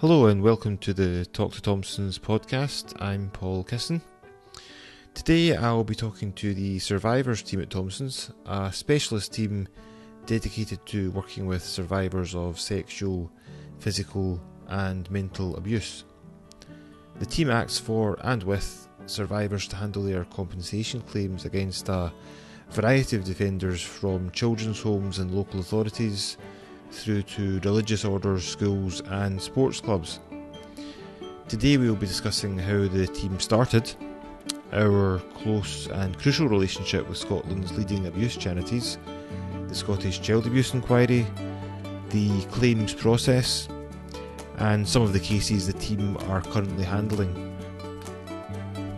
Hello and welcome to the Talk to Thompsons podcast. I'm Paul Kisson. Today I'll be talking to the survivors team at Thompsons, a specialist team dedicated to working with survivors of sexual, physical, and mental abuse. The team acts for and with survivors to handle their compensation claims against a variety of defenders from children's homes and local authorities through to religious orders, schools, and sports clubs. Today we will be discussing how the team started, our close and crucial relationship with Scotland's leading abuse charities, the Scottish Child Abuse Inquiry, the claims process, and some of the cases the team are currently handling.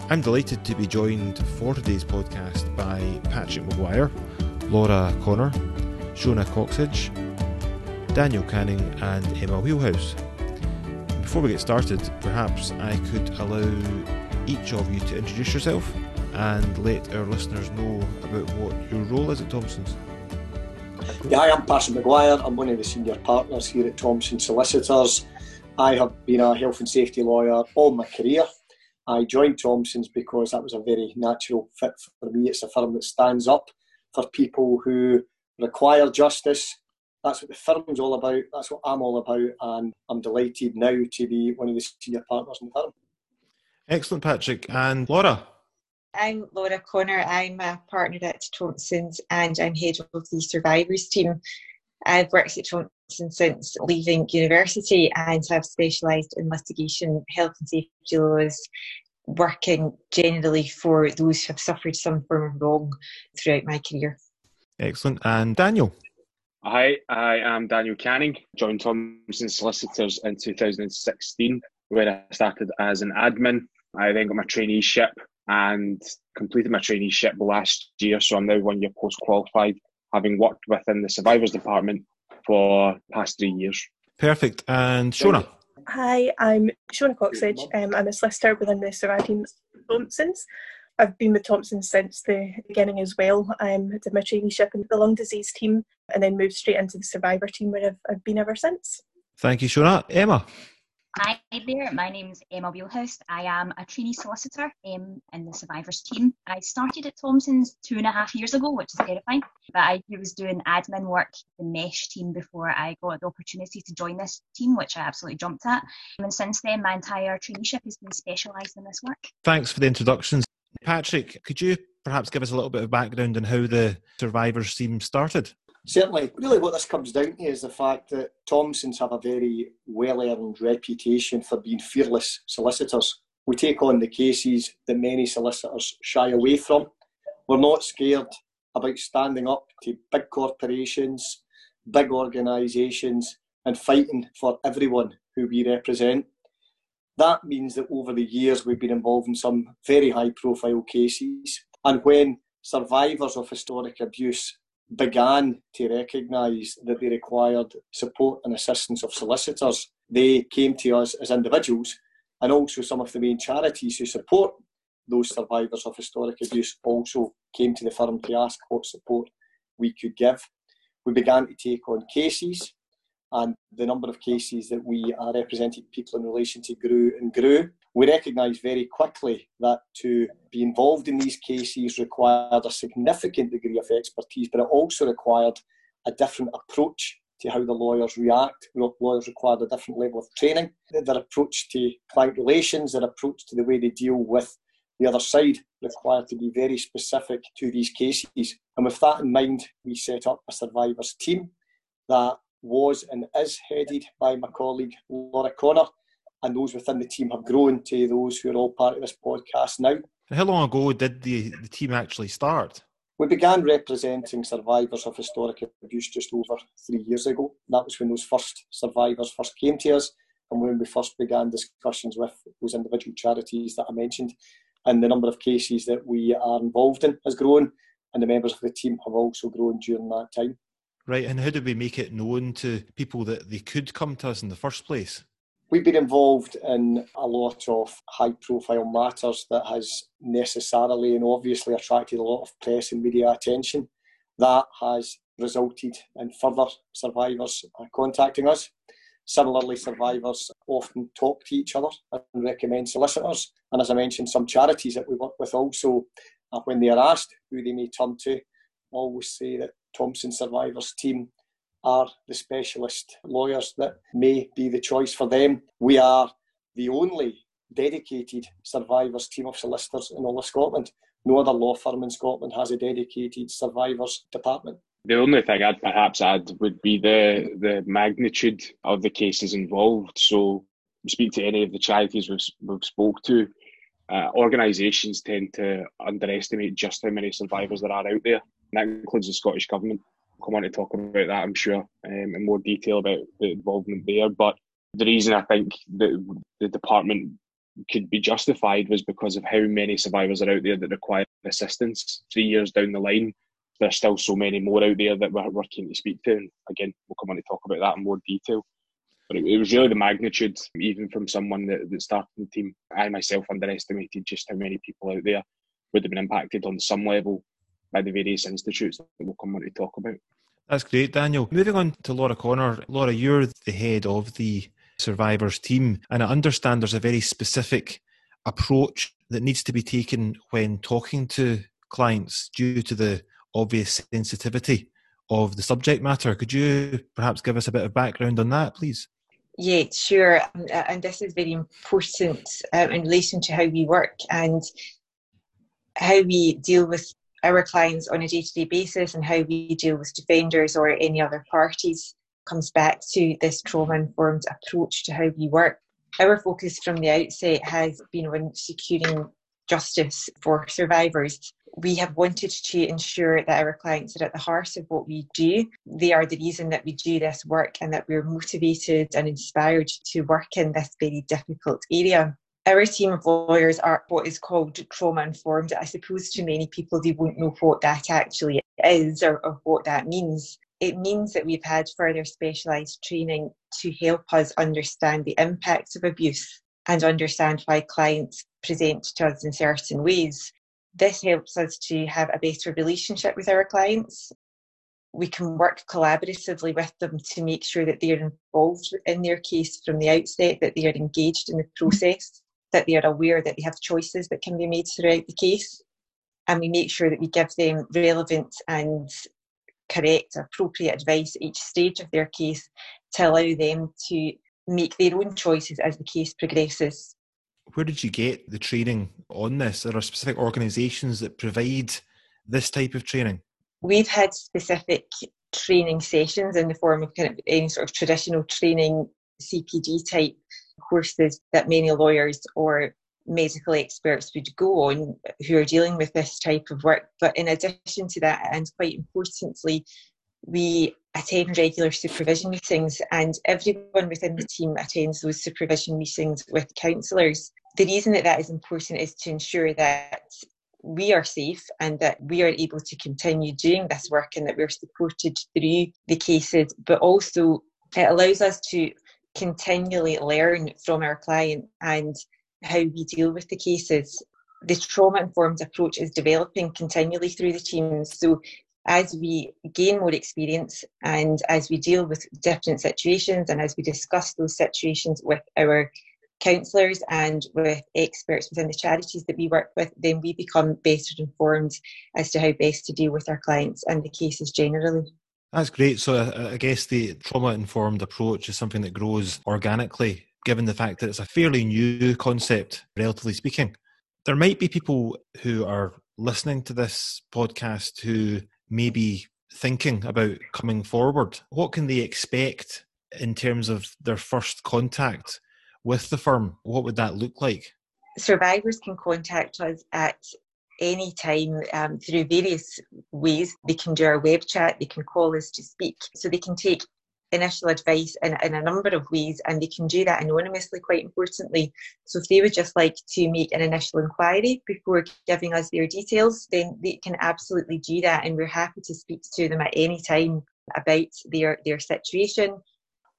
I'm delighted to be joined for today's podcast by Patrick Maguire, Laura Connor, Shona Coxidge, Daniel Canning, and Emma Wheelhouse. Before we get started, perhaps I could allow each of you to introduce yourself and let our listeners know about what your role is at Thompson's. Yeah, I am Patrick Maguire. I'm one of the senior partners here at Thompson Solicitors. I have been a health and safety lawyer all my career. I joined Thompson's because that was a very natural fit for me. It's a firm that stands up for people who require justice. That's what the firm's all about. That's what I'm all about. And I'm delighted now to be one of the senior partners in the firm. Excellent, Patrick. And Laura? I'm Laura Connor. I'm a partner at Thompson's and I'm head of the survivors team. I've worked at Thompson since leaving university and have specialised in litigation, health and safety laws, working generally for those who have suffered some form of wrong throughout my career. Excellent. And Daniel? Hi, I am Daniel Canning. Joined Thompson Solicitors in 2016, where I started as an admin. I then got my traineeship and completed my traineeship last year, so I'm now one year post qualified having worked within the survivors department for past three years. Perfect. And Shona? Hi, I'm Shona Coxedge. Um, I'm a solicitor within the surviving Thompsons. I've been with Thompson since the beginning as well. Um, I did my traineeship in the lung disease team and then moved straight into the survivor team where I've, I've been ever since. Thank you, Shona. Emma? Hi there, my name is Emma Wheelhouse. I am a trainee solicitor um, in the survivors team. I started at Thompson's two and a half years ago, which is terrifying. But I was doing admin work, the mesh team, before I got the opportunity to join this team, which I absolutely jumped at. And since then, my entire traineeship has been specialised in this work. Thanks for the introductions. Patrick, could you perhaps give us a little bit of background on how the survivors team started? Certainly, really, what this comes down to is the fact that Thompsons have a very well earned reputation for being fearless solicitors. We take on the cases that many solicitors shy away from. We're not scared about standing up to big corporations, big organisations, and fighting for everyone who we represent. That means that over the years we've been involved in some very high profile cases. And when survivors of historic abuse began to recognise that they required support and assistance of solicitors. They came to us as individuals and also some of the main charities who support those survivors of historic abuse also came to the firm to ask what support we could give. We began to take on cases and the number of cases that we are representing people in relation to grew and grew. We recognised very quickly that to be involved in these cases required a significant degree of expertise, but it also required a different approach to how the lawyers react. Lawyers required a different level of training. Their approach to client relations, their approach to the way they deal with the other side required to be very specific to these cases. And with that in mind, we set up a survivors team that was and is headed by my colleague Laura Connor, and those within the team have grown to those who are all part of this podcast now. How long ago did the, the team actually start? We began representing survivors of historic abuse just over three years ago. That was when those first survivors first came to us and when we first began discussions with those individual charities that I mentioned. And the number of cases that we are involved in has grown, and the members of the team have also grown during that time. Right, and how did we make it known to people that they could come to us in the first place? We've been involved in a lot of high profile matters that has necessarily and obviously attracted a lot of press and media attention. That has resulted in further survivors contacting us. Similarly, survivors often talk to each other and recommend solicitors. And as I mentioned, some charities that we work with also, uh, when they are asked who they may turn to, always say that Thompson Survivors team are the specialist lawyers that may be the choice for them. We are the only dedicated survivors team of solicitors in all of Scotland. No other law firm in Scotland has a dedicated survivors department. The only thing I'd perhaps add would be the the magnitude of the cases involved. So, speak to any of the charities we've, we've spoke to. Uh, organisations tend to underestimate just how many survivors there are out there. That includes the Scottish Government. I'll come on to talk about that, I'm sure, um, in more detail about the involvement there. But the reason I think that the department could be justified was because of how many survivors are out there that require assistance. Three years down the line, there's still so many more out there that we're, keen to speak to. And again, we'll come on to talk about that in more detail. But it, it was really the magnitude, even from someone that, that started the team. I myself underestimated just how many people out there would have been impacted on some level by the various institutes that we'll come on to talk about. That's great, Daniel. Moving on to Laura Connor. Laura, you're the head of the survivors team, and I understand there's a very specific approach that needs to be taken when talking to clients due to the obvious sensitivity of the subject matter. Could you perhaps give us a bit of background on that, please? Yeah, sure. Um, and this is very important uh, in relation to how we work and how we deal with our clients on a day to day basis and how we deal with defenders or any other parties comes back to this trauma informed approach to how we work. Our focus from the outset has been on securing justice for survivors. We have wanted to ensure that our clients are at the heart of what we do. They are the reason that we do this work and that we're motivated and inspired to work in this very difficult area. Our team of lawyers are what is called trauma informed. I suppose to many people they won't know what that actually is or, or what that means it means that we've had further specialised training to help us understand the impacts of abuse and understand why clients present to us in certain ways. This helps us to have a better relationship with our clients. We can work collaboratively with them to make sure that they are involved in their case from the outset, that they are engaged in the process, that they are aware that they have choices that can be made throughout the case. And we make sure that we give them relevant and correct, appropriate advice at each stage of their case to allow them to make their own choices as the case progresses. Where did you get the training on this? Are there specific organisations that provide this type of training? We've had specific training sessions in the form of kind of any sort of traditional training CPD type courses that many lawyers or medical experts would go on who are dealing with this type of work. But in addition to that, and quite importantly, we attend regular supervision meetings, and everyone within the team attends those supervision meetings with counsellors. The reason that that is important is to ensure that we are safe and that we are able to continue doing this work and that we're supported through the cases, but also it allows us to continually learn from our client and how we deal with the cases. The trauma informed approach is developing continually through the teams. So as we gain more experience and as we deal with different situations and as we discuss those situations with our counsellors and with experts within the charities that we work with, then we become better informed as to how best to deal with our clients and the cases generally. That's great. So uh, I guess the trauma informed approach is something that grows organically given the fact that it's a fairly new concept, relatively speaking. There might be people who are listening to this podcast who may be thinking about coming forward. What can they expect in terms of their first contact with the firm? What would that look like? Survivors can contact us at any time um, through various ways. They can do our web chat, they can call us to speak. So they can take initial advice in, in a number of ways and they can do that anonymously quite importantly so if they would just like to make an initial inquiry before giving us their details then they can absolutely do that and we're happy to speak to them at any time about their their situation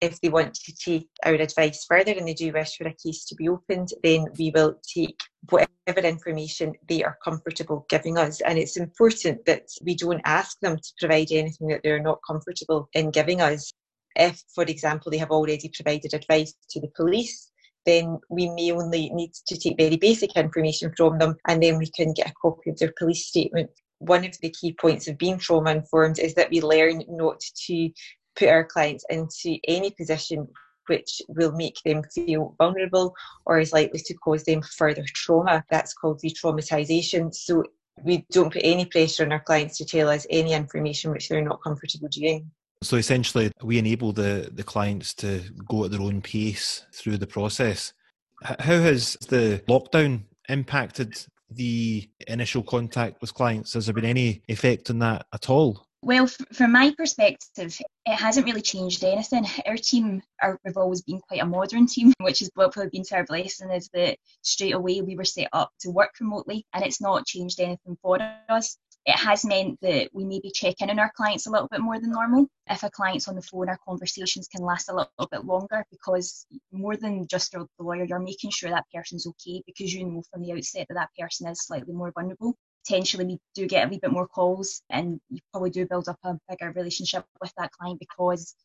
if they want to take our advice further and they do wish for a case to be opened, then we will take whatever information they are comfortable giving us. And it's important that we don't ask them to provide anything that they're not comfortable in giving us If, for example, they have already provided advice to the police, then we may only need to take very basic information from them and then we can get a copy of their police statement. One of the key points of being trauma informed is that we learn not to put our clients into any position which will make them feel vulnerable or is likely to cause them further trauma. That's called re traumatization. So we don't put any pressure on our clients to tell us any information which they're not comfortable doing. So essentially, we enable the, the clients to go at their own pace through the process. How has the lockdown impacted the initial contact with clients? Has there been any effect on that at all? Well, from my perspective, it hasn't really changed anything. Our team, are, we've always been quite a modern team, which has probably been to our blessing, is that straight away we were set up to work remotely and it's not changed anything for us. It has meant that we maybe check in on our clients a little bit more than normal. If a client's on the phone, our conversations can last a little bit longer because more than just the lawyer, you're making sure that person's okay because you know from the outset that that person is slightly more vulnerable potentially we do get a wee bit more calls and you probably do build up a bigger relationship with that client because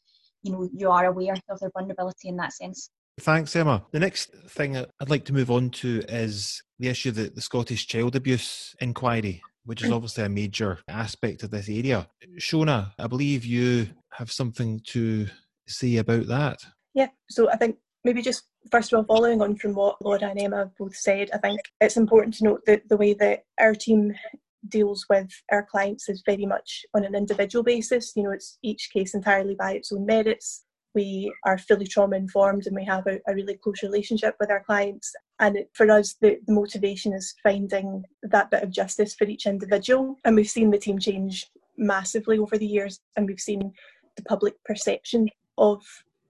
you know you are aware of their vulnerability in that sense. Thanks, Emma. The next thing I'd like to move on to is the issue that the Scottish Child Abuse Inquiry, which is mm. obviously a major aspect of this area. Shona, I believe you have something to say about that. Yeah, so I think maybe just first of all, following on from what Laura and Emma both said, I think it's important to note that the way that our team deals with our clients is very much on an individual basis. You know, it's each case entirely by its own merits. We are fully trauma informed and we have a, a really close relationship with our clients. And it, for us, the, the motivation is finding that bit of justice for each individual. And we've seen the team change massively over the years, and we've seen the public perception of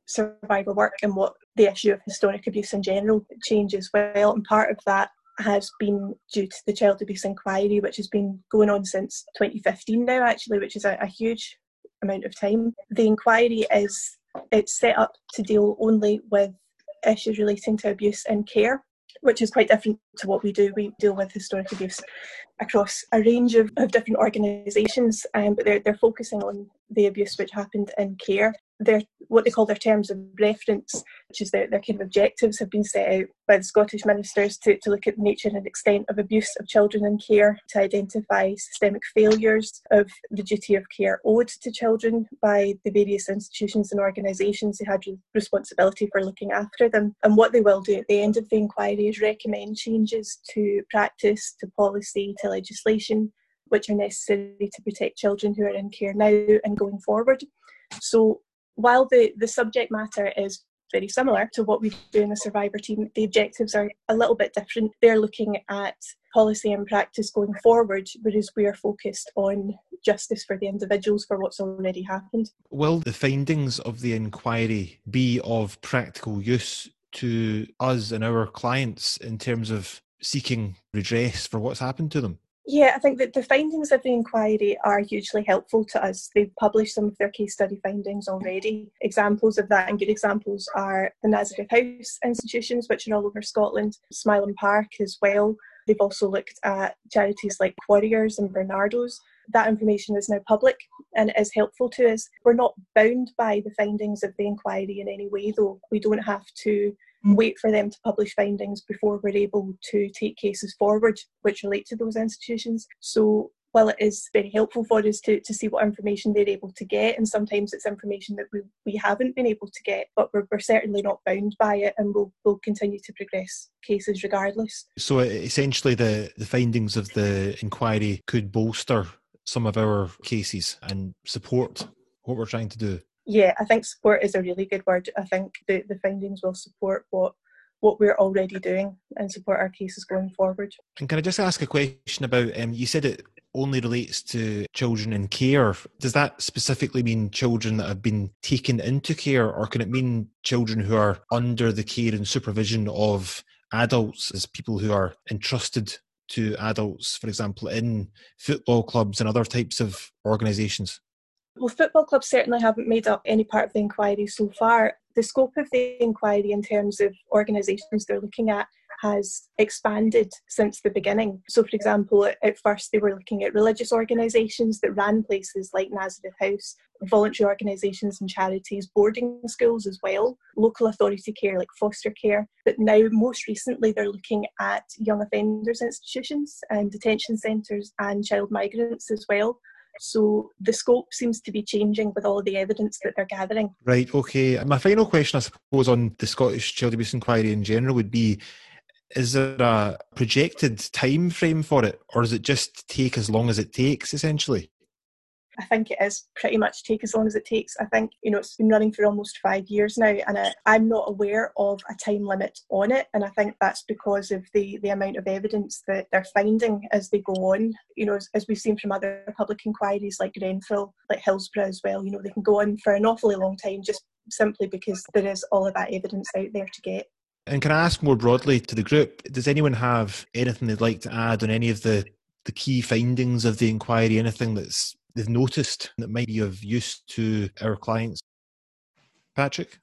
survivor work and what the issue of historic abuse in general change as well. And part of that has been due to the child abuse inquiry, which has been going on since 2015 now, actually, which is a, a huge amount of time. The inquiry is it's set up to deal only with issues relating to abuse in care, which is quite different to what we do. We deal with historic abuse across a range of, of different organisations, um, but they're, they're focusing on the abuse which happened in care their what they call their terms of reference, which is their, their kind of objectives, have been set out by the Scottish ministers to, to look at the nature and extent of abuse of children in care, to identify systemic failures of the duty of care owed to children by the various institutions and organisations who had responsibility for looking after them. And what they will do at the end of the inquiry is recommend changes to practice, to policy, to legislation, which are necessary to protect children who are in care now and going forward. So while the, the subject matter is very similar to what we do in the survivor team, the objectives are a little bit different. They're looking at policy and practice going forward, whereas we are focused on justice for the individuals for what's already happened. Will the findings of the inquiry be of practical use to us and our clients in terms of seeking redress for what's happened to them? Yeah, I think that the findings of the inquiry are hugely helpful to us. They've published some of their case study findings already. Examples of that and good examples are the Nazareth House institutions, which are all over Scotland, Smyllum Park as well. They've also looked at charities like Quarriers and Barnardo's. That information is now public and is helpful to us. We're not bound by the findings of the inquiry in any way, though. We don't have to wait for them to publish findings before we're able to take cases forward which relate to those institutions. So while it is very helpful for us to, to see what information they're able to get, and sometimes it's information that we, we haven't been able to get, but we're, we're certainly not bound by it and we'll, we'll continue to progress cases regardless. So essentially, the, the findings of the inquiry could bolster some of our cases and support what we're trying to do yeah, I think support is a really good word. I think the, the findings will support what what we're already doing and support our cases going forward. And can I just ask a question about? Um, you said it only relates to children in care. Does that specifically mean children that have been taken into care, or can it mean children who are under the care and supervision of adults, as people who are entrusted to adults, for example, in football clubs and other types of organisations? Well, football clubs certainly haven't made up any part of the inquiry so far. The scope of the inquiry in terms of organisations they're looking at has expanded since the beginning. So, for example, at first they were looking at religious organisations that ran places like Nazareth House, voluntary organisations and charities, boarding schools as well, local authority care like foster care. But now, most recently, they're looking at young offenders institutions and detention centres and child migrants as well. So the scope seems to be changing with all the evidence that they're gathering. Right, okay. My final question, I suppose, on the Scottish Child Abuse Inquiry in general would be is there a projected time frame for it, or does it just take as long as it takes, essentially? I think it is pretty much take as long as it takes. I think, you know, it's been running for almost five years now, and I, I'm not aware of a time limit on it. And I think that's because of the, the amount of evidence that they're finding as they go on. You know, as, as we've seen from other public inquiries like Grenfell, like Hillsborough as well, you know, they can go on for an awfully long time just simply because there is all of that evidence out there to get. And can I ask more broadly to the group, does anyone have anything they'd like to add on any of the, the key findings of the inquiry, anything that's they've noticed that might be of use to our clients? Patrick?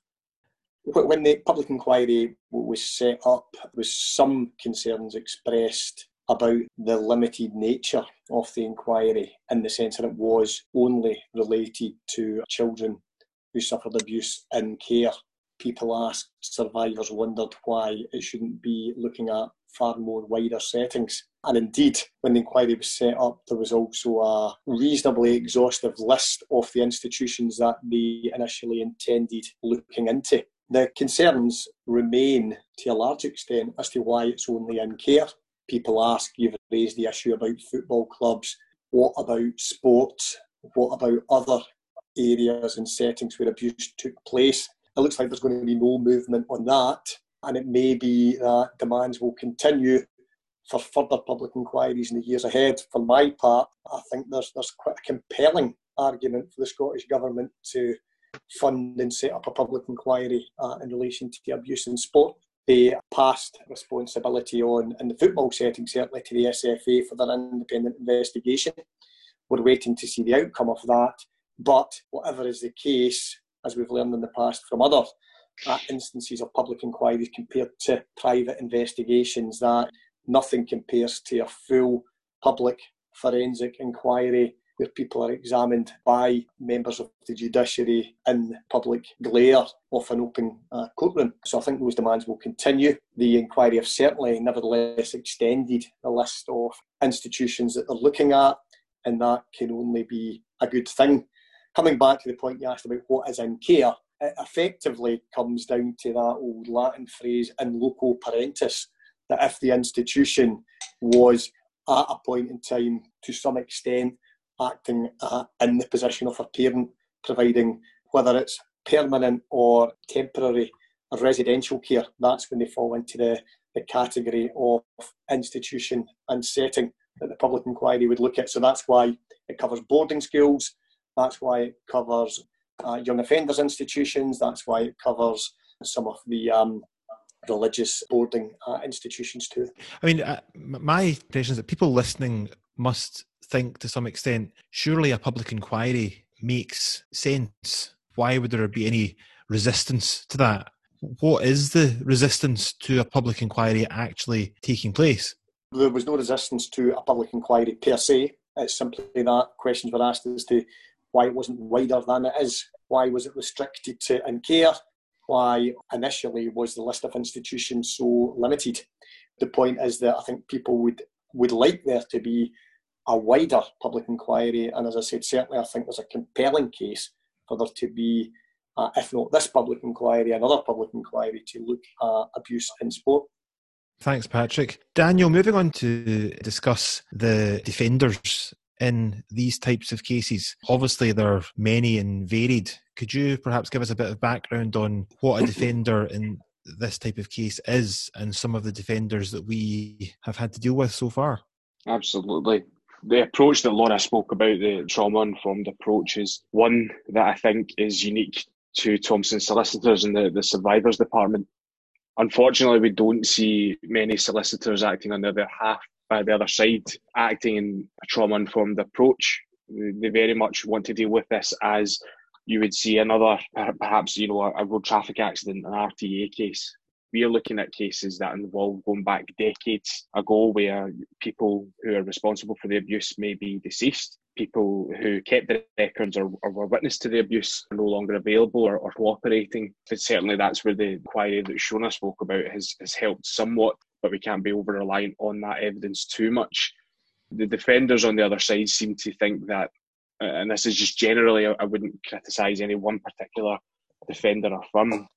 When the public inquiry was set up, there was some concerns expressed about the limited nature of the inquiry in the sense that it was only related to children who suffered abuse in care. People asked, survivors wondered why it shouldn't be looking at far more wider settings. And indeed, when the inquiry was set up, there was also a reasonably exhaustive list of the institutions that they initially intended looking into. The concerns remain to a large extent as to why it's only in care. People ask, you've raised the issue about football clubs. What about sports? What about other areas and settings where abuse took place? It looks like there's going to be no movement on that and it may be that demands will continue for further public inquiries in the years ahead. For my part, I think there's there's quite a compelling argument for the Scottish Government to fund and set up a public inquiry uh, in relation to the abuse in sport. They passed responsibility on, in the football setting, certainly to the SFA for their independent investigation. We're waiting to see the outcome of that. But whatever is the case, as we've learned in the past from other uh, instances of public inquiries compared to private investigations that nothing compares to a full public forensic inquiry where people are examined by members of the judiciary in public glare of an open uh, courtroom. So I think those demands will continue. The inquiry have certainly, nevertheless, extended the list of institutions that they're looking at, and that can only be a good thing. Coming back to the point you asked about what is in care, it effectively comes down to that old Latin phrase in loco parentis, that if the institution was at a point in time to some extent acting uh, in the position of a parent, providing whether it's permanent or temporary residential care, that's when they fall into the, the category of institution and setting that the public inquiry would look at. So that's why it covers boarding schools, that's why it covers uh, young offenders institutions. That's why it covers some of the um, religious boarding uh, institutions too. I mean, uh, my impression is that people listening must think to some extent, surely a public inquiry makes sense. Why would there be any resistance to that? What is the resistance to a public inquiry actually taking place? There was no resistance to a public inquiry per se. It's simply that questions were asked as to why it wasn't wider than it is, why was it restricted to in care, why initially was the list of institutions so limited. The point is that I think people would, would like there to be a wider public inquiry, and as I said, certainly I think there's a compelling case for there to be, uh, if not this public inquiry, another public inquiry to look at abuse in sport. Thanks, Patrick. Daniel, moving on to discuss the defenders in these types of cases? Obviously, there are many and varied. Could you perhaps give us a bit of background on what a mm-hmm. defender in this type of case is and some of the defenders that we have had to deal with so far? Absolutely. The approach that Laura spoke about, the trauma informed approach, is one that I think is unique to Thompson solicitors and the, the survivors department. Unfortunately, we don't see many solicitors acting on their behalf by the other side acting in a trauma informed approach. They very much want to deal with this as you would see another, perhaps, you know, a road traffic accident, an RTA case. we are looking at cases that involve going back decades ago where people who are responsible for the abuse may be deceased. People who kept the records or, or were witness to the abuse are no longer available or, or cooperating. But certainly that's where the inquiry that Shona spoke about has, has helped somewhat, but we can't be over reliant on that evidence too much. The defenders on the other side seem to think that, uh, and this is just generally, I wouldn't criticise any one particular defender or firm,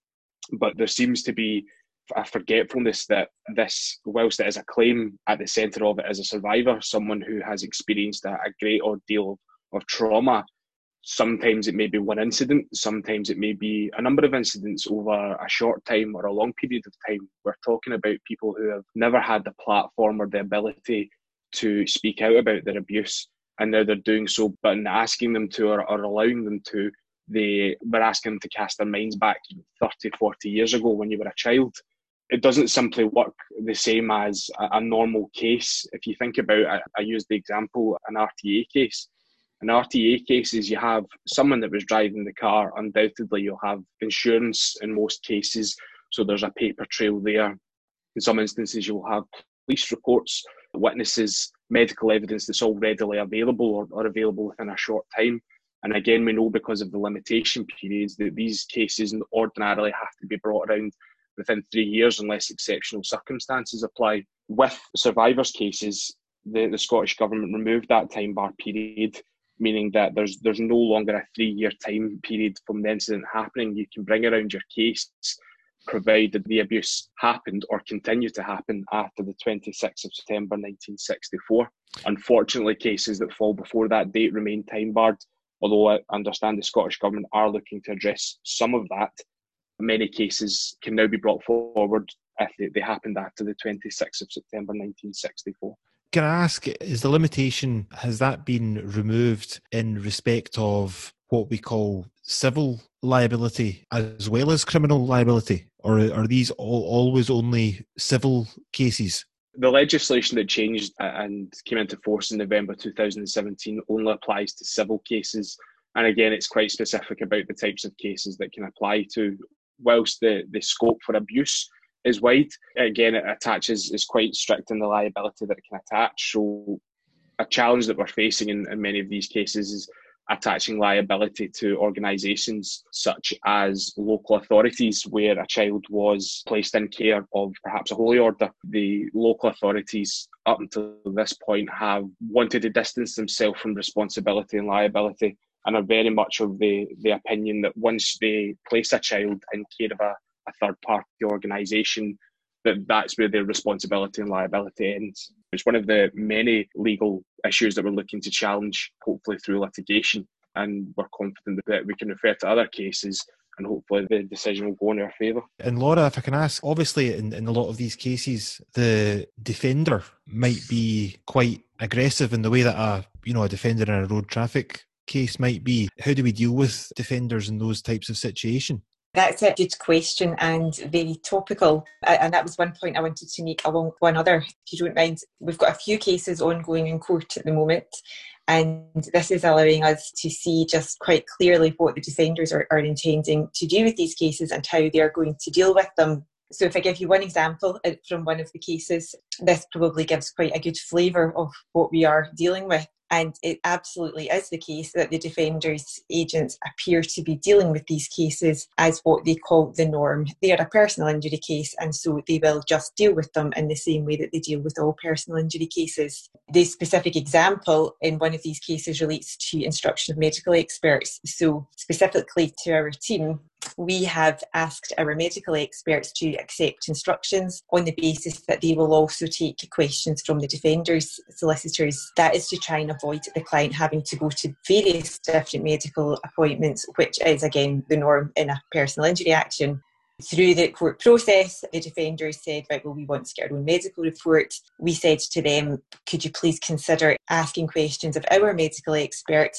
but there seems to be a forgetfulness that this, whilst it is a claim at the centre of it as a survivor, someone who has experienced a, great ordeal of trauma, sometimes it may be one incident, sometimes it may be a number of incidents over a short time or a long period of time. We're talking about people who have never had the platform or the ability to speak out about their abuse, and now they're doing so, but in asking them to or, or allowing them to, they were asking them to cast their minds back 30, 40 years ago when you were a child it doesn't simply work the same as a, normal case. If you think about, I, I use the example, an RTA case. An RTA cases, you have someone that was driving the car. Undoubtedly, you'll have insurance in most cases, so there's a paper trail there. In some instances, you'll have police reports, witnesses, medical evidence that's all readily available or, or available within a short time. And again, we know because of the limitation periods that these cases ordinarily have to be brought around within three years unless exceptional circumstances apply. With survivors' cases, the, the Scottish Government removed that time bar period, meaning that there's there's no longer a three year time period from the incident happening. You can bring around your case provided the abuse happened or continued to happen after the 26th of September 1964. Unfortunately, cases that fall before that date remain time barred, although I understand the Scottish Government are looking to address some of that many cases can now be brought forward if they, they happened after the 26th of September 1964. Can I ask, is the limitation, has that been removed in respect of what we call civil liability as well as criminal liability? Or are these all, always only civil cases? The legislation that changed and came into force in November 2017 only applies to civil cases. And again, it's quite specific about the types of cases that can apply to whilst the, the scope for abuse is wide, again, it attaches is quite strict in the liability that it can attach. So, a challenge that we're facing in, in many of these cases is attaching liability to organisations such as local authorities where a child was placed in care of perhaps a holy order. The local authorities, up until this point, have wanted to distance themselves from responsibility and liability and are very much of the, the opinion that once they place a child in care of a, a third party organisation, that that's where their responsibility and liability ends. It's one of the many legal issues that we're looking to challenge, hopefully through litigation, and we're confident that we can refer to other cases and hopefully the decision will go in our favour. And Laura, if I can ask, obviously in, in a lot of these cases, the defender might be quite aggressive in the way that a you know a defender in a road traffic case might be. How do we deal with defenders in those types of situation? That's a good question and very topical. And that was one point I wanted to make along one other, if you don't mind. We've got a few cases ongoing in court at the moment, and this is allowing us to see just quite clearly what the defenders are, are intending to do with these cases and how they are going to deal with them. So, if I give you one example uh, from one of the cases, this probably gives quite a good flavour of what we are dealing with. And it absolutely is the case that the defenders' agents appear to be dealing with these cases as what they call the norm. They are a personal injury case, and so they will just deal with them in the same way that they deal with all personal injury cases. The specific example in one of these cases relates to instruction of medical experts. So, specifically to our team, we have asked our medical experts to accept instructions on the basis that they will also take questions from the defenders' solicitors. That is to try and avoid the client having to go to various different medical appointments, which is again the norm in a personal injury action. Through the court process, the defenders said, right, well, we want to get our own medical report. We said to them, could you please consider asking questions of our medical expert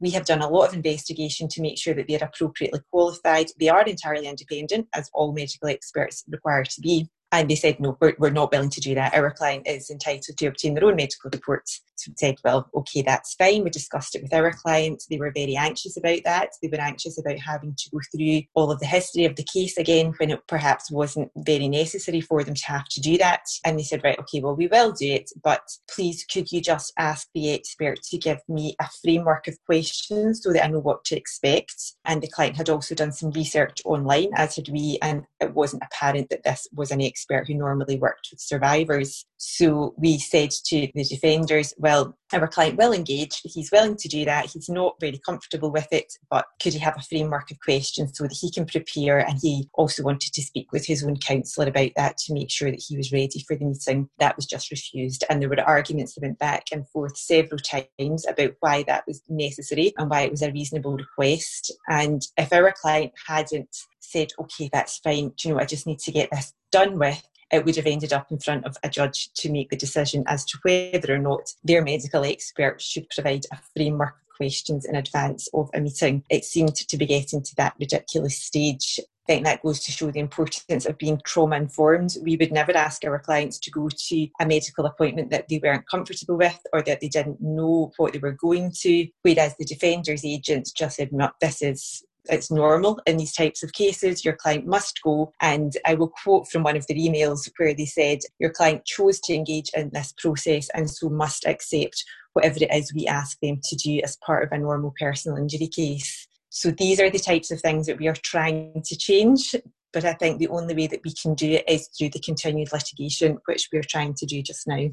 we have done a lot of investigation to make sure that they're appropriately qualified. They are entirely independent, as all medical experts require to be. And they said, no, we're, we're not willing to do that. Our client is entitled to obtain their own medical reports. So we said, well, okay, that's fine. We discussed it with our client. They were very anxious about that. They were anxious about having to go through all of the history of the case again when it perhaps wasn't very necessary for them to have to do that. And they said, right, okay, well, we will do it, but please could you just ask the expert to give me a framework of questions so that I know what to expect? And the client had also done some research online, as had we, and it wasn't apparent that this was an expert who normally worked with survivors. So we said to the defenders, well, our client will engage, he's willing to do that, he's not very comfortable with it, but could he have a framework of questions so that he can prepare? And he also wanted to speak with his own counsellor about that to make sure that he was ready for the meeting. That was just refused. And there were arguments that went back and forth several times about why that was necessary and why it was a reasonable request. And if our client hadn't said, okay, that's fine, do you know, I just need to get this done with, it would have ended up in front of a judge to make the decision as to whether or not their medical expert should provide a framework of questions in advance of a meeting. It seemed to be getting to that ridiculous stage. I think that goes to show the importance of being trauma informed. We would never ask our clients to go to a medical appointment that they weren't comfortable with or that they didn't know what they were going to. Whereas the defender's agents just said, no, this is it's normal in these types of cases. Your client must go. And I will quote from one of their emails where they said, Your client chose to engage in this process and so must accept whatever it is we ask them to do as part of a normal personal injury case. So these are the types of things that we are trying to change. But I think the only way that we can do it is through the continued litigation, which we're trying to do just now.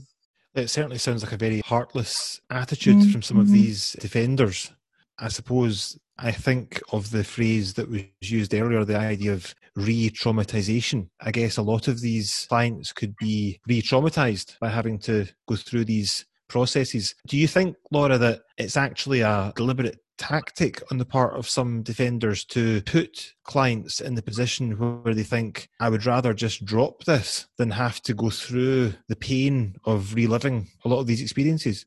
It certainly sounds like a very heartless attitude mm-hmm. from some of these defenders. I suppose I think of the phrase that was used earlier, the idea of re traumatization. I guess a lot of these clients could be re traumatized by having to go through these processes. Do you think, Laura, that it's actually a deliberate tactic on the part of some defenders to put clients in the position where they think, I would rather just drop this than have to go through the pain of reliving a lot of these experiences?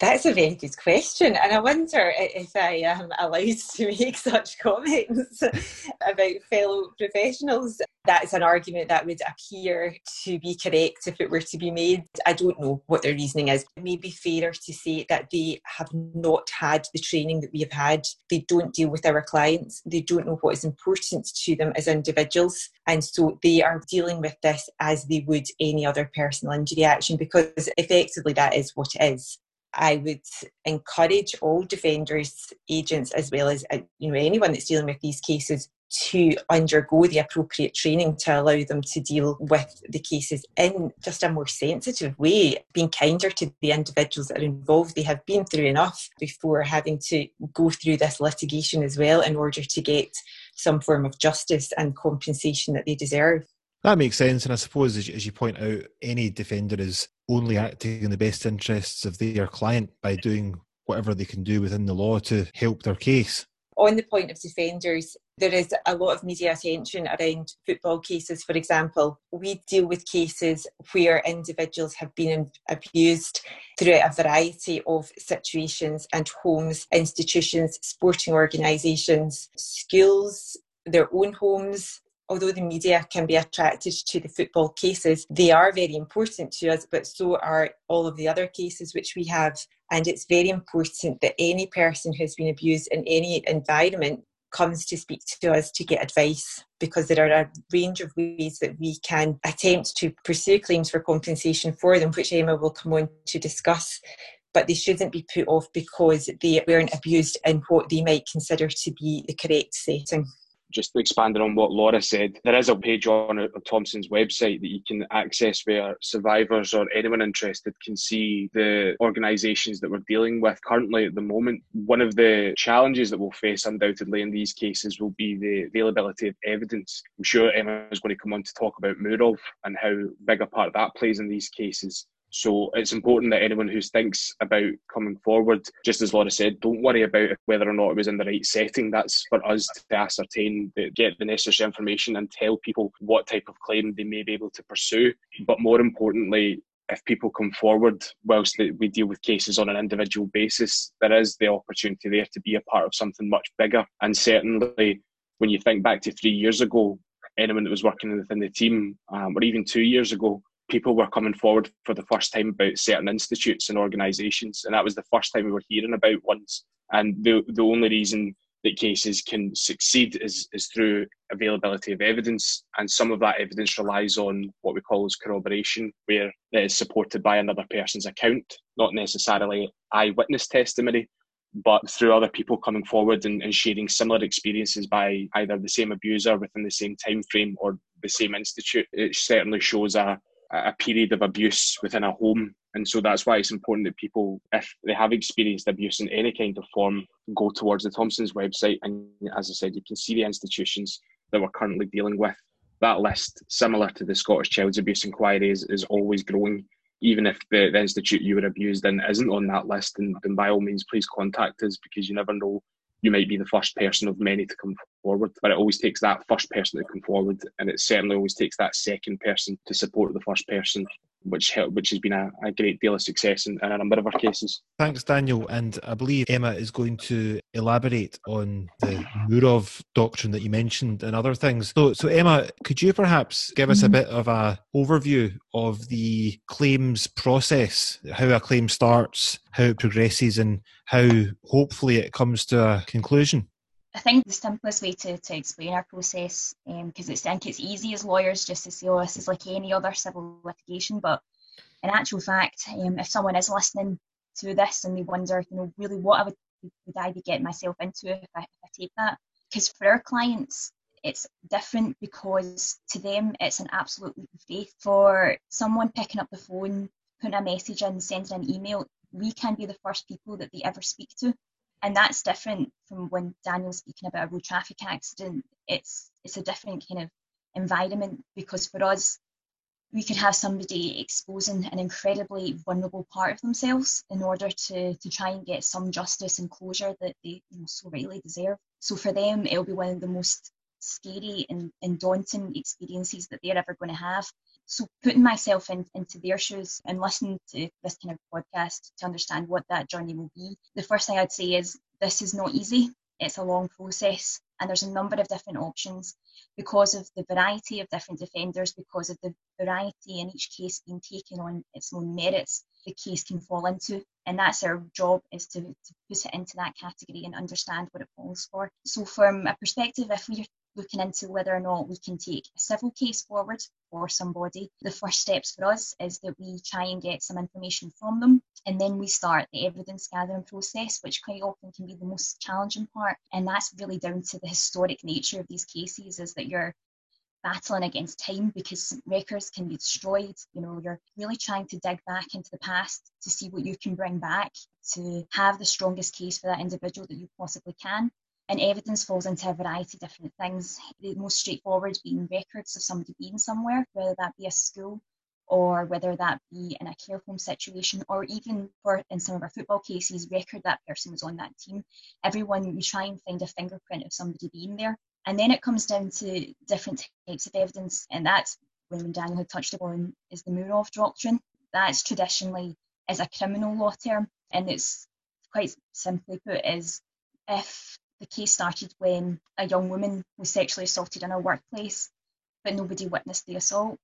That's a very good question, and I wonder if I am allowed to make such comments about fellow professionals. That's an argument that would appear to be correct if it were to be made. I don't know what their reasoning is. It may be fairer to say that they have not had the training that we have had. They don't deal with our clients. They don't know what is important to them as individuals. And so they are dealing with this as they would any other personal injury action because effectively that is what it is. I would encourage all defenders, agents, as well as uh, you know anyone that's dealing with these cases to undergo the appropriate training to allow them to deal with the cases in just a more sensitive way, being kinder to the individuals that are involved. They have been through enough before having to go through this litigation as well in order to get some form of justice and compensation that they deserve. That makes sense. And I suppose, as, you point out, any defender is only acting in the best interests of their client by doing whatever they can do within the law to help their case. On the point of defenders, there is a lot of media attention around football cases, for example. We deal with cases where individuals have been abused throughout a variety of situations and homes, institutions, sporting organisations, schools, their own homes, although the media can be attracted to the football cases, they are very important to us, but so are all of the other cases which we have. And it's very important that any person who's been abused in any environment comes to speak to us to get advice because there are a range of ways that we can attempt to pursue claims for compensation for them, which Emma will come on to discuss. But they shouldn't be put off because they weren't abused in what they might consider to be the correct setting just expanding on what Laura said, there is a page on uh, Thompson's website that you can access where survivors or anyone interested can see the organisations that we're dealing with currently at the moment. One of the challenges that we'll face undoubtedly in these cases will be the availability of evidence. I'm sure Emma is going to come on to talk about Moorov and how big a part that plays in these cases. So it's important that anyone who thinks about coming forward, just as Laura said, don't worry about whether or not it was in the right setting. That's for us to ascertain, get the necessary information and tell people what type of claim they may be able to pursue. But more importantly, if people come forward whilst we deal with cases on an individual basis, there is the opportunity there to be a part of something much bigger. And certainly, when you think back to three years ago, anyone that was working within the team, um, or even two years ago, people were coming forward for the first time about certain institutes and organisations, and that was the first time we were hearing about ones. And the the only reason that cases can succeed is, is through availability of evidence, and some of that evidence relies on what we call as corroboration, where it is supported by another person's account, not necessarily eyewitness testimony, but through other people coming forward and, and sharing similar experiences by either the same abuser within the same time frame or the same institute. It certainly shows a, a period of abuse within a home and so that's why it's important that people, if they have experienced abuse in any kind of form, go towards the Thompsons website. And as I said, you can see the institutions that we're currently dealing with. That list, similar to the Scottish Child Abuse Inquiry, is, is always growing. Even if the, the institute you were abused in isn't on that list, then, then by all means, please contact us because you never know you might be the first person of many to come forward. But it always takes that first person to come forward, and it certainly always takes that second person to support the first person which helped, which has been a, a great deal of success in, in, a number of our cases. Thanks, Daniel. And I believe Emma is going to elaborate on the Moorov doctrine that you mentioned and other things. So, so Emma, could you perhaps give us a mm-hmm. bit of a overview of the claims process, how a claim starts, how it progresses, and how hopefully it comes to a conclusion? I think the simplest way to, to explain our process, because um, it's, I think it's easy as lawyers just to say, oh, this is like any other civil litigation, but in actual fact, um, if someone is listening to this and they wonder, you know, really what I would, would I be getting myself into if I, if I take that? Because for our clients, it's different because to them it's an absolute faith. For someone picking up the phone, putting a message in, sending an email, we can be the first people that they ever speak to and that's different from when Daniel's speaking about a road traffic accident. It's it's a different kind of environment because for us, we could have somebody exposing an incredibly vulnerable part of themselves in order to, to try and get some justice and closure that they you know, so rightly deserve. So for them, it'll be one of the most scary and, and daunting experiences that they're ever going to have. So putting myself in, into their shoes and listening to this kind of podcast to understand what that journey will be, the first thing I'd say is this is not easy. It's a long process and there's a number of different options because of the variety of different defenders, because of the variety in each case being taken on its own merits, the case can fall into. And that's our job is to, to put it into that category and understand what it falls for. So from a perspective, if we're looking into whether or not we can take a civil case forward for somebody. The first steps for us is that we try and get some information from them and then we start the evidence gathering process, which quite often can be the most challenging part. And that's really down to the historic nature of these cases, is that you're battling against time because records can be destroyed. You know, you're really trying to dig back into the past to see what you can bring back to have the strongest case for that individual that you possibly can and evidence falls into a variety of different things. The most straightforward being records of somebody being somewhere, whether that be a school or whether that be in a care home situation, or even for in some of our football cases, record that person was on that team. Everyone, we try and find a fingerprint of somebody being there. And then it comes down to different types of evidence, and that's when Daniel had touched upon is the Moorov doctrine. That's traditionally is a criminal law term, and it's quite simply put is if the case started when a young woman was sexually assaulted in a workplace, but nobody witnessed the assault.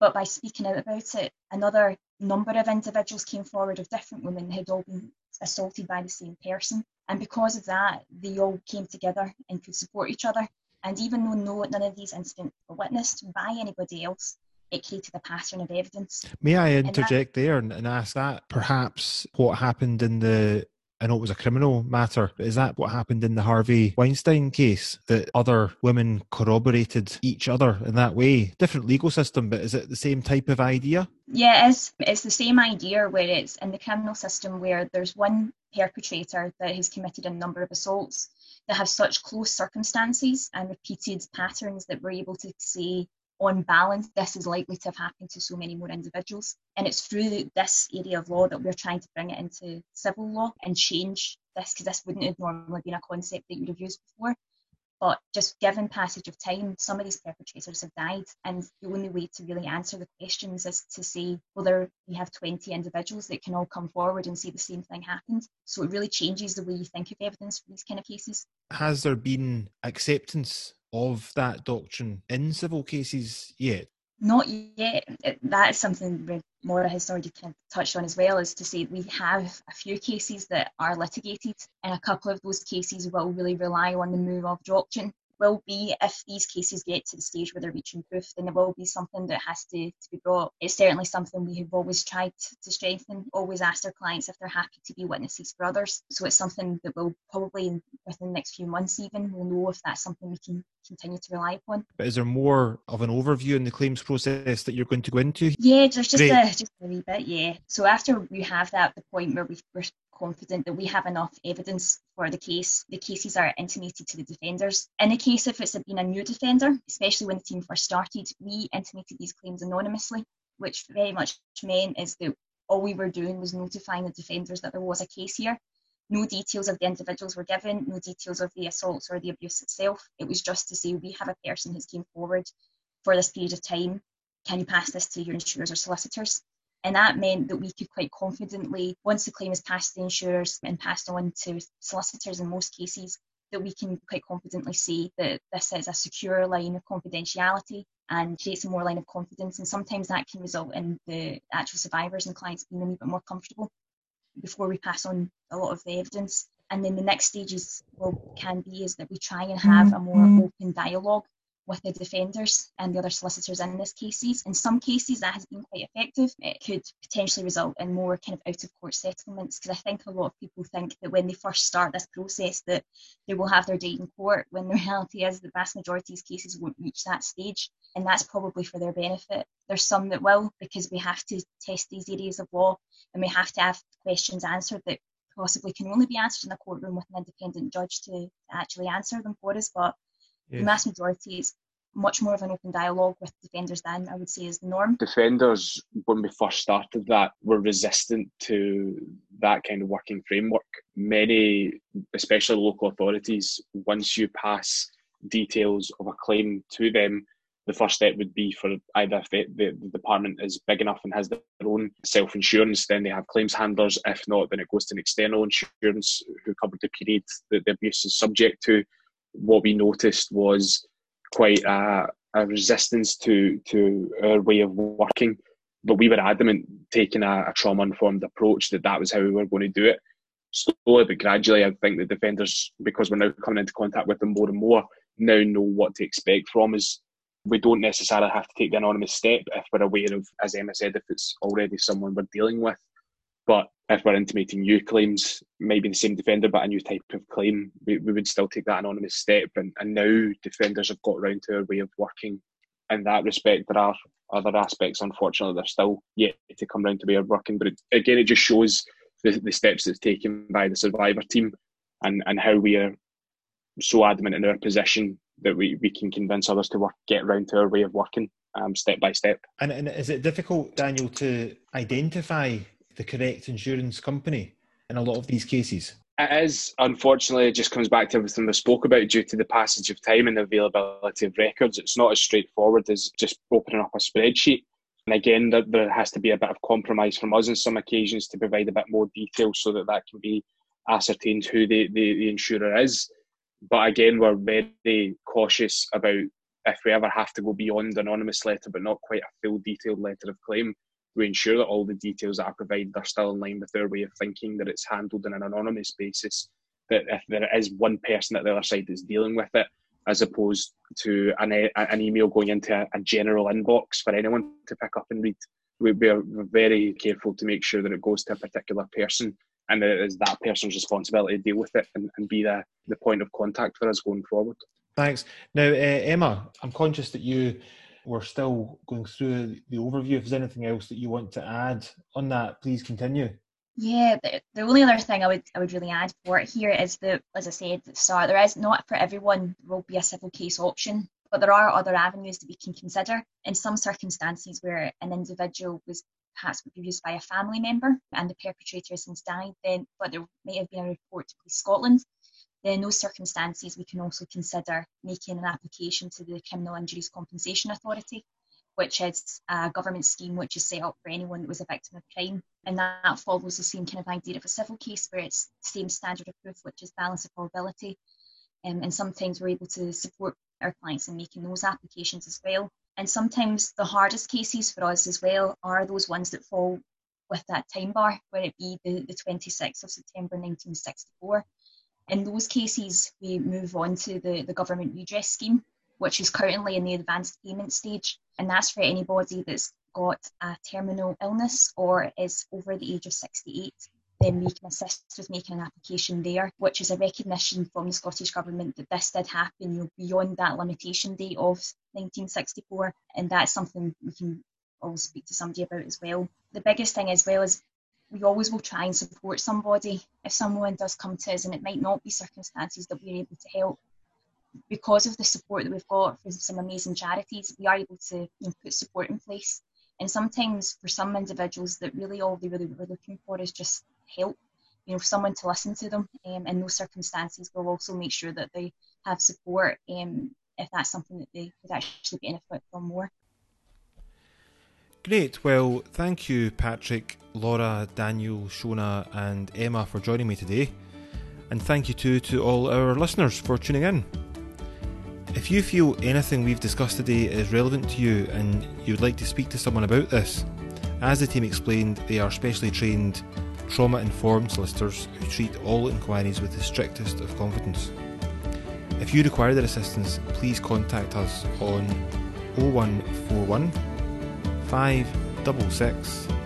But by speaking out about it, another number of individuals came forward of different women who had all been assaulted by the same person. And because of that, they all came together and could support each other. And even though no, none of these incidents were witnessed by anybody else, it created a pattern of evidence. May I interject that, there and, and ask that perhaps what happened in the I know it was a criminal matter, but is that what happened in the Harvey Weinstein case? That other women corroborated each other in that way? Different legal system, but is it the same type of idea? Yeah, it is. It's the same idea where it's in the criminal system where there's one perpetrator that has committed a number of assaults that have such close circumstances and repeated patterns that we're able to say on balance, this is likely to have happened to so many more individuals. And it's through this area of law that we're trying to bring it into civil law and change this, because this wouldn't have normally been a concept that you'd have used before. But just given passage of time, some of these perpetrators have died, and the only way to really answer the questions is to say, well, there we have 20 individuals that can all come forward and say the same thing happened. So it really changes the way you think of evidence for these kind of cases. Has there been acceptance of that doctrine in civil cases yet? Not yet. That is something Maura has already kind of touched on as well, is to say we have a few cases that are litigated, and a couple of those cases will really rely on the Moorov doctrine will be if these cases get to the stage where they're reaching proof, then there will be something that has to, to be brought. It's certainly something we have always tried to strengthen, always asked our clients if they're happy to be witnesses for others. So it's something that we'll probably within the next few months even we'll know if that's something we can continue to rely upon. But is there more of an overview in the claims process that you're going to go into? Yeah, there's just a just a wee bit, yeah. So after we have that, the point where we are confident that we have enough evidence for the case, the cases are intimated to the defenders. In the case if it's been a new defender, especially when the team first started, we intimated these claims anonymously, which very much meant is that all we were doing was notifying the defenders that there was a case here. No details of the individuals were given, no details of the assaults or the abuse itself. It was just to say we have a person who's came forward for this period of time. Can you pass this to your insurers or solicitors? And that meant that we could quite confidently, once the claim is passed to the insurers and passed on to solicitors in most cases, that we can quite confidently say that this is a secure line of confidentiality and creates a more line of confidence. And sometimes that can result in the actual survivors and clients being a little bit more comfortable before we pass on a lot of the evidence. And then the next stages well, can be is that we try and have a more mm-hmm. open dialogue with the defenders and the other solicitors in this cases. In some cases, that has been quite effective. It could potentially result in more kind of out of court settlements because I think a lot of people think that when they first start this process that they will have their day in court when the reality is the vast majority of cases won't reach that stage and that's probably for their benefit. There's some that will because we have to test these areas of law and we have to have questions answered that possibly can only be answered in a courtroom with an independent judge to actually answer them for us. But Yes. The mass majority is much more of an open dialogue with defenders than I would say is the norm. Defenders, when we first started that, were resistant to that kind of working framework. Many, especially local authorities, once you pass details of a claim to them, the first step would be for either if the, the, the department is big enough and has their own self insurance, then they have claims handlers. If not, then it goes to an external insurance who cover the period that the abuse is subject to what we noticed was quite a, a resistance to to our way of working. But we were adamant, taking a, a trauma informed approach, that that was how we were going to do it. Slowly but gradually, I think the defenders, because we're now coming into contact with them more and more, now know what to expect from us. We don't necessarily have to take the anonymous step if we're aware of, as Emma said, if it's already someone we're dealing with. But if we're intimating new claims, maybe the same defender but a new type of claim, we, we would still take that anonymous step. And, and now defenders have got around to our way of working in that respect. There are other aspects, unfortunately, they're still yet to come round to way of working. But it, again, it just shows the, the steps that's taken by the survivor team and, and how we are so adamant in our position that we, we can convince others to work, get around to our way of working um, step by step. And, and is it difficult, Daniel, to identify the correct insurance company in a lot of these cases? It is. Unfortunately, it just comes back to everything we spoke about due to the passage of time and the availability of records. It's not as straightforward as just opening up a spreadsheet. And again, there has to be a bit of compromise from us on some occasions to provide a bit more detail so that that can be ascertained who the, the, the insurer is. But again, we're very cautious about if we ever have to go beyond anonymous letter, but not quite a full detailed letter of claim, we ensure that all the details that are provided are still in line with their way of thinking, that it's handled on an anonymous basis, that if there is one person at the other side that's dealing with it, as opposed to an, an email going into a, a general inbox for anyone to pick up and read. We, we're very careful to make sure that it goes to a particular person and that it is that person's responsibility to deal with it and, and be the, the point of contact for us going forward. Thanks. Now, uh, Emma, I'm conscious that you we're still going through the overview. If there's anything else that you want to add on that, please continue. Yeah, the, the only other thing I would I would really add for it here is that, as I said at the start, there is not for everyone there will be a civil case option, but there are other avenues that we can consider. In some circumstances where an individual was perhaps abused by a family member and the perpetrator has since died, then but there may have been a report to Police Scotland in those circumstances, we can also consider making an application to the Criminal Injuries Compensation Authority, which is a government scheme which is set up for anyone that was a victim of crime. And that follows the same kind of idea of a civil case where it's the same standard of proof, which is balance of probability. Um, and sometimes we're able to support our clients in making those applications as well. And sometimes the hardest cases for us as well are those ones that fall with that time bar, whether it be the, the 26th of September 1964. In those cases, we move on to the, the government redress scheme, which is currently in the advanced payment stage. And that's for anybody that's got a terminal illness or is over the age of 68 then we can assist with making an application there, which is a recognition from the Scottish Government that this did happen you know, beyond that limitation date of 1964, and that's something we can always speak to somebody about as well. The biggest thing as well is we always will try and support somebody if someone does come to us and it might not be circumstances that we're able to help because of the support that we've got from some amazing charities we are able to you know, put support in place and sometimes for some individuals that really all they really were looking for is just help, you know, someone to listen to them um, in those circumstances. We'll also make sure that they have support um, if that's something that they could actually benefit from more. Great. Well, thank you, Patrick, Laura, Daniel, Shona, and Emma for joining me today. And thank you too to all our listeners for tuning in. If you feel anything we've discussed today is relevant to you and you'd like to speak to someone about this, as the team explained, they are specially trained trauma informed solicitors who treat all inquiries with the strictest of confidence. If you require their assistance, please contact us on 0141 566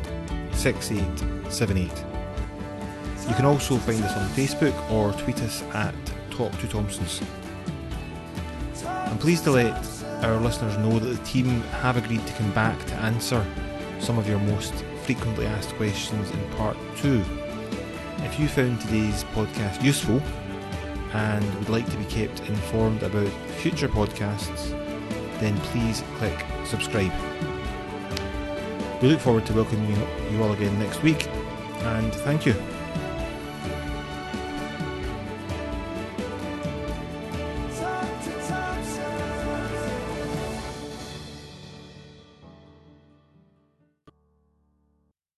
6878. You can also find us on Facebook or tweet us at Talk to Thompsons. I'm pleased to let our listeners know that the team have agreed to come back to answer some of your most frequently asked questions in part two. If you found today's podcast useful and would like to be kept informed about future podcasts, then please click subscribe. We look forward to welcoming you all again next week, and thank you.